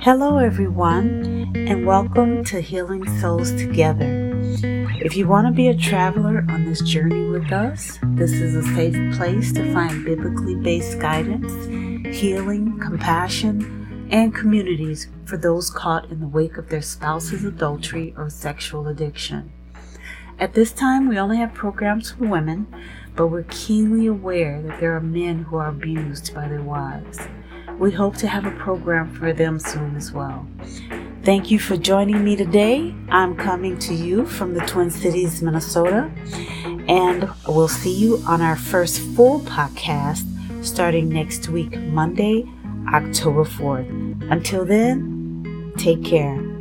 Hello, everyone, and welcome to Healing Souls Together. If you want to be a traveler on this journey with us, this is a safe place to find biblically based guidance, healing, compassion, and communities for those caught in the wake of their spouse's adultery or sexual addiction. At this time, we only have programs for women, but we're keenly aware that there are men who are abused by their wives. We hope to have a program for them soon as well. Thank you for joining me today. I'm coming to you from the Twin Cities, Minnesota, and we'll see you on our first full podcast starting next week, Monday, October 4th. Until then, take care.